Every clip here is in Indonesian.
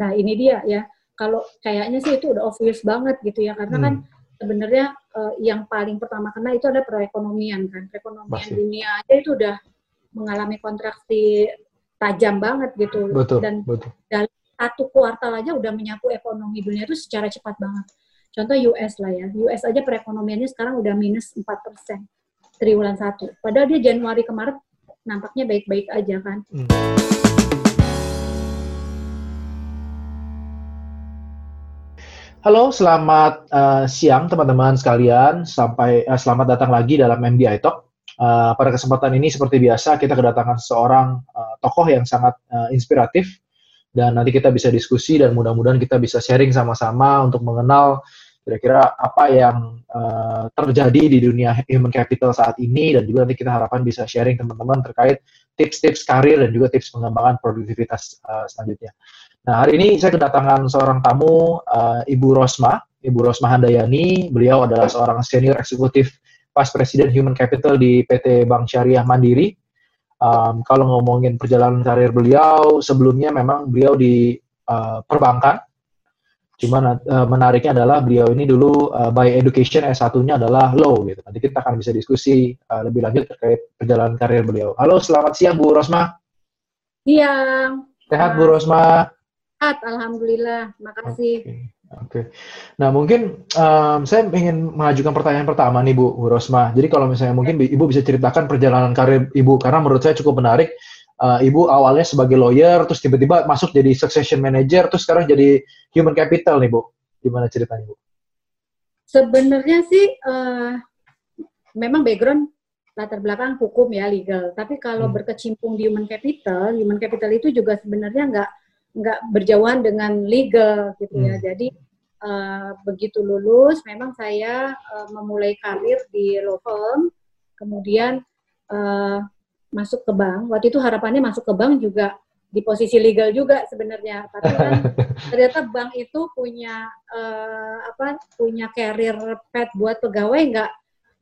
Nah ini dia ya, kalau kayaknya sih itu udah obvious banget gitu ya, karena kan Hmm. sebenarnya eh, yang paling pertama kena itu ada perekonomian kan, perekonomian Pasti. dunia aja itu udah mengalami kontraksi tajam banget gitu, Betul, dan betul. satu kuartal aja udah menyapu ekonomi dunia itu secara cepat banget. Contoh US lah ya, US aja perekonomiannya sekarang udah minus 4 persen triwulan satu. Padahal dia Januari ke Maret nampaknya baik-baik aja kan. Hmm. Halo, selamat eh, siang teman-teman sekalian. Sampai eh, selamat datang lagi dalam MDI Talk. Eh, pada kesempatan ini seperti biasa kita kedatangan seorang eh, tokoh yang sangat eh, inspiratif dan nanti kita bisa diskusi dan mudah-mudahan kita bisa sharing sama-sama untuk mengenal kira-kira apa yang eh, terjadi di dunia human capital saat ini dan juga nanti kita harapkan bisa sharing teman-teman terkait tips-tips karir dan juga tips pengembangan produktivitas eh, selanjutnya. Nah, hari ini saya kedatangan seorang tamu, eh, Ibu Rosma, Ibu Rosma Handayani. Beliau adalah seorang senior eksekutif Vice President Human Capital di PT Bank Syariah Mandiri. Um, kalau ngomongin perjalanan karir beliau, sebelumnya memang beliau di eh, perbankan. Cuma eh, menariknya adalah beliau ini dulu eh, by education S1-nya adalah law gitu. Nanti kita akan bisa diskusi eh, lebih lanjut terkait perjalanan karir beliau. Halo, selamat siang Bu Rosma. Iya, Sehat Bu Rosma? Sehat, alhamdulillah. Makasih. Oke, oke. Nah mungkin em, saya ingin mengajukan pertanyaan pertama nih Bu, Bu Rosma. Jadi kalau misalnya mungkin Ibu bisa ceritakan perjalanan karir Ibu karena menurut saya cukup menarik. Eh, Ibu awalnya sebagai lawyer, terus tiba-tiba masuk jadi succession manager, terus sekarang jadi human capital nih Bu. Gimana ceritanya Bu? Sebenarnya sih eh, memang background latar belakang hukum ya legal. Tapi kalau Hmm. berkecimpung di human capital, human capital itu juga sebenarnya nggak nggak berjauhan dengan legal gitu ya. Hmm. Jadi eh, begitu lulus, memang saya eh, memulai karir di law firm, kemudian eh, masuk ke bank. Waktu itu harapannya masuk ke bank juga di posisi legal juga sebenarnya. Tapi kan ternyata bank itu punya eh, apa punya career path buat pegawai nggak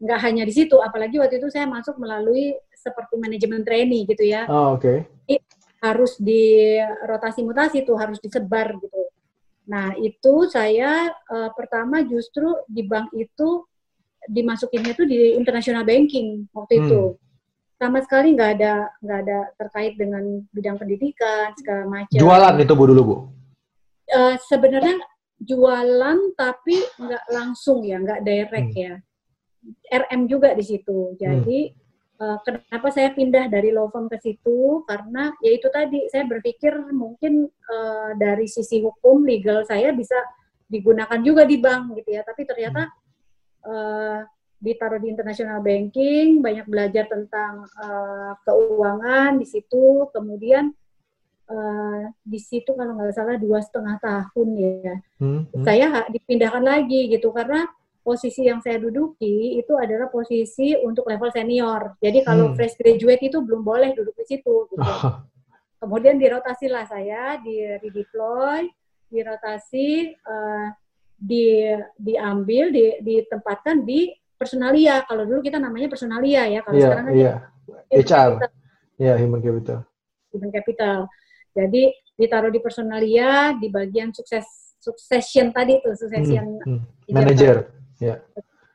nggak hanya di situ apalagi waktu itu saya masuk melalui seperti manajemen trainee gitu ya Oh, oke. Harus di rotasi mutasi tuh harus disebar gitu nah itu saya eh, pertama justru di bank itu dimasukinnya tuh di international banking waktu Hmm. itu sama sekali nggak ada nggak ada terkait dengan bidang pendidikan segala macam Jualan itu Bu dulu Bu. Eh, sebenarnya jualan tapi nggak langsung ya, nggak direct Hmm. ya. RM juga di situ. Jadi eh, kenapa saya pindah dari law firm ke situ? Karena ya itu tadi saya berpikir mungkin eh, dari sisi hukum legal saya bisa digunakan juga di bank gitu ya. Tapi ternyata eh, ditaruh di international banking, banyak belajar tentang eh, keuangan di situ. Kemudian eh, di situ kalau nggak salah dua setengah tahun ya Hmm, hmm. saya dipindahkan lagi gitu karena posisi yang saya duduki itu adalah posisi untuk level senior. Jadi kalau Hmm. fresh graduate itu belum boleh duduk di situ. Gitu. Oh, Kemudian dirotasilah saya, di redeploy, dirotasi, eh, di diambil, di, ditempatkan di personalia. Kalau dulu kita namanya personalia ya, kalau Iya, sekarang kan human HR. capital, Iya, human capital. human capital. Jadi ditaruh di personalia di bagian sukses succession tadi tuh, succession Hmm, hmm. Manager. Ya.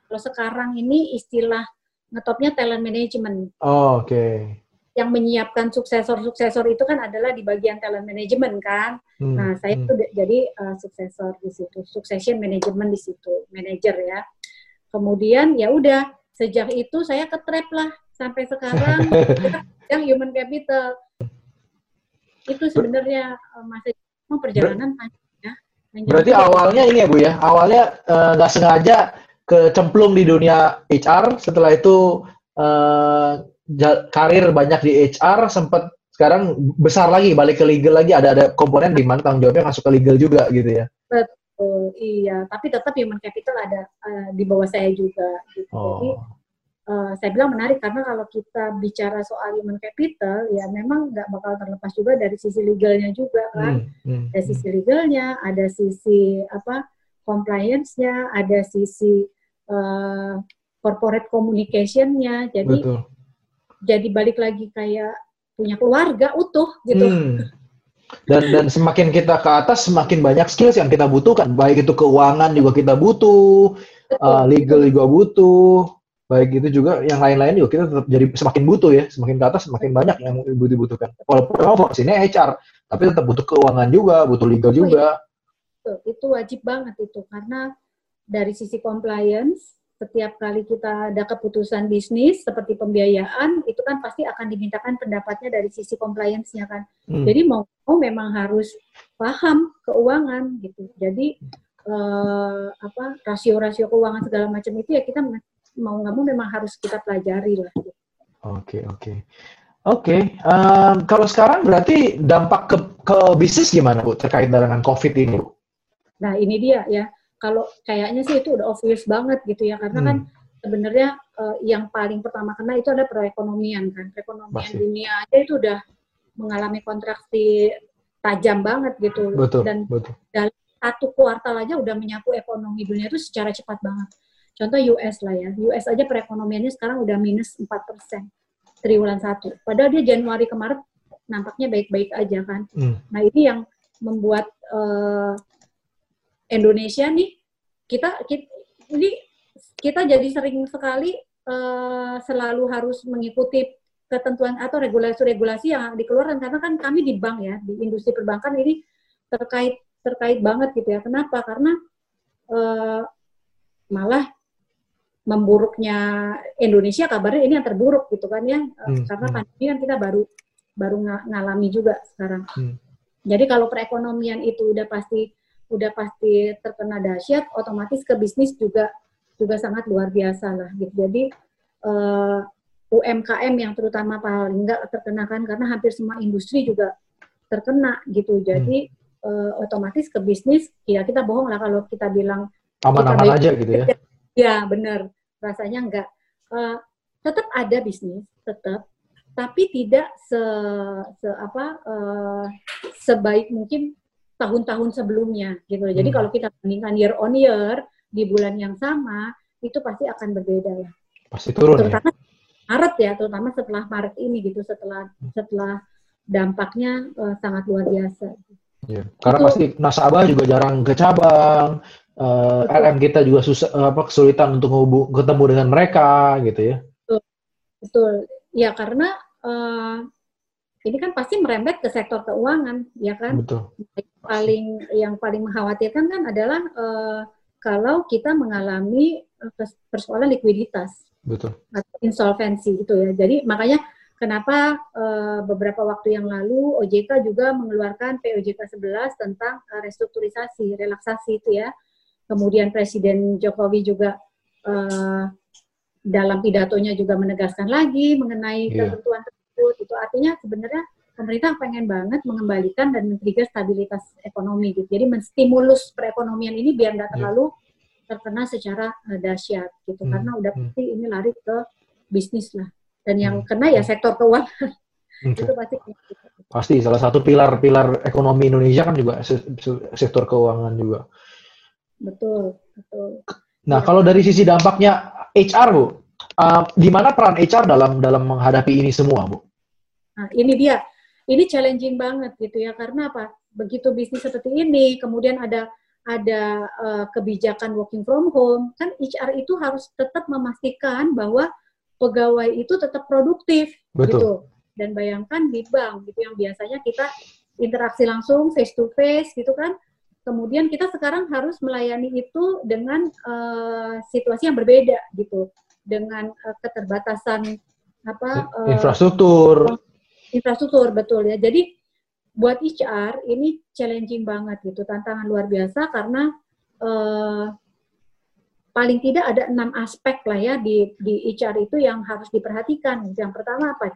Kalau sekarang ini istilah ngetopnya talent management. Oh, oke. Yang menyiapkan suksesor-suksesor itu kan adalah di bagian talent management kan. Hmm, Nah, saya hmm. tuh jadi uh, suksesor di situ, succession management di situ, manager ya. Kemudian ya udah sejak itu saya ke trap lah sampai sekarang yang human capital. Itu sebenarnya uh, masih perjalanan. Panjang Berarti awalnya ini ya Bu ya, awalnya eh, nggak sengaja kecemplung di dunia HR, setelah itu ja- karir banyak di HR, sempat sekarang besar lagi, balik ke legal lagi, ada ada komponen di mana tanggung jawabnya masuk ke legal juga gitu ya. Oh, iya, tapi tetap human capital ada uh, di bawah saya juga. Gitu. Jadi Oh, uh, saya bilang menarik karena kalau kita bicara soal human capital, ya memang nggak bakal terlepas juga dari sisi legalnya juga kan. hmm, hmm, Ada sisi legalnya, ada sisi apa compliance-nya, ada sisi uh, corporate communication-nya. Jadi betul. jadi balik lagi kayak punya keluarga utuh gitu. Hmm. Dan dan semakin kita ke atas semakin banyak skills yang kita butuhkan. Baik itu keuangan juga kita butuh, uh, legal juga butuh, baik itu juga yang lain-lain juga kita tetap jadi semakin butuh ya, semakin ke atas semakin banyak yang dibutuhkan. Walaupun memang fokusnya HR, tapi tetap butuh keuangan juga, butuh legal oh, juga. Itu, itu wajib banget itu karena dari sisi compliance setiap kali kita ada keputusan bisnis seperti pembiayaan itu kan pasti akan dimintakan pendapatnya dari sisi compliance-nya kan. Hmm. Jadi mau mau memang harus paham keuangan gitu. Jadi eh, apa rasio-rasio keuangan segala macam itu ya kita mau nggak mau memang harus kita pelajari lah. Oke okay, oke. Okay. Oke, okay. um, kalau sekarang berarti dampak ke, ke bisnis gimana Bu terkait dengan COVID ini Bu? Nah ini dia ya kalau kayaknya sih itu udah obvious banget gitu ya karena kan hmm. kan sebenarnya uh, yang paling pertama kena itu ada perekonomian kan perekonomian Pasti. dunia aja itu udah mengalami kontraksi tajam banget gitu betul, dan betul. dalam satu kuartal aja udah menyapu ekonomi dunia itu secara cepat banget contoh US lah ya. US aja perekonomiannya sekarang udah minus 4 persen. Triwulan satu. Padahal dia Januari kemarin nampaknya baik-baik aja kan. Hmm. nah ini yang membuat uh, Indonesia nih kita, kita ini kita jadi sering sekali uh, selalu harus mengikuti ketentuan atau regulasi-regulasi yang dikeluarkan. Karena kan kami di bank ya di industri perbankan ini terkait terkait banget gitu ya. Kenapa? Karena uh, malah memburuknya Indonesia kabarnya ini yang terburuk gitu kan ya hmm, karena hmm. pandemi kan kita baru baru ngalami juga sekarang hmm. jadi kalau perekonomian itu udah pasti udah pasti terkena dahsyat, otomatis ke bisnis juga juga sangat luar biasa lah gitu. Jadi uh, eh, UMKM yang terutama paling enggak terkena kan karena hampir semua industri juga terkena gitu. Jadi hmm. uh, otomatis ke bisnis ya kita bohong lah kalau kita bilang aman-aman aja gitu ya. Ya benar, rasanya enggak. Uh, tetap ada bisnis, tetap tapi tidak se, se apa uh, sebaik mungkin tahun-tahun sebelumnya gitu. Jadi hmm. kalau kita bandingkan year on year di bulan yang sama itu pasti akan berbeda ya. Pasti turun ya? terutama ya. Maret ya, terutama setelah Maret ini gitu setelah setelah dampaknya uh, sangat luar biasa. Ya, karena itu, pasti nasabah juga jarang ke cabang, uh, eh, LM kita juga susah apa kesulitan untuk ketemu dengan mereka gitu ya. Betul, betul. Ya karena uh, ini kan pasti merembet ke sektor keuangan, ya kan? Betul. Paling yang paling mengkhawatirkan kan adalah uh, kalau kita mengalami persoalan likuiditas. Betul. Atau insolvensi gitu ya. Jadi makanya kenapa uh, beberapa waktu yang lalu OJK juga mengeluarkan POJK 11 tentang uh, restrukturisasi, relaksasi itu ya. Kemudian Presiden Jokowi juga uh, dalam pidatonya juga menegaskan lagi mengenai yeah. ketentuan tersebut. Itu artinya sebenarnya pemerintah pengen banget mengembalikan dan men-trigger stabilitas ekonomi gitu. Jadi menstimulus perekonomian ini biar nggak iya. terlalu yeah. terkena secara uh, dahsyat gitu. Hmm. Karena udah hmm. pasti hmm. ini lari ke bisnis lah. Dan yang hmm. kena ya sektor keuangan. Okay. itu pasti pasti salah satu pilar-pilar ekonomi Indonesia kan juga sektor keuangan juga. Betul, betul. Nah, ya. kalau dari sisi dampaknya HR, Bu, uh, di mana peran HR dalam dalam menghadapi ini semua, Bu? Nah, ini dia. Ini challenging banget gitu ya karena apa? Begitu bisnis seperti ini, kemudian ada ada uh, kebijakan working from home, kan HR itu harus tetap memastikan bahwa pegawai itu tetap produktif Betul. gitu. Dan bayangkan di bank gitu yang biasanya kita interaksi langsung face to face gitu kan. Kemudian kita sekarang harus melayani itu dengan uh, situasi yang berbeda gitu, dengan uh, keterbatasan apa infrastruktur, infrastruktur betul ya. Jadi buat HR ini challenging banget gitu, tantangan luar biasa karena uh, paling tidak ada enam aspek lah ya di di HR itu yang harus diperhatikan. Yang pertama apa?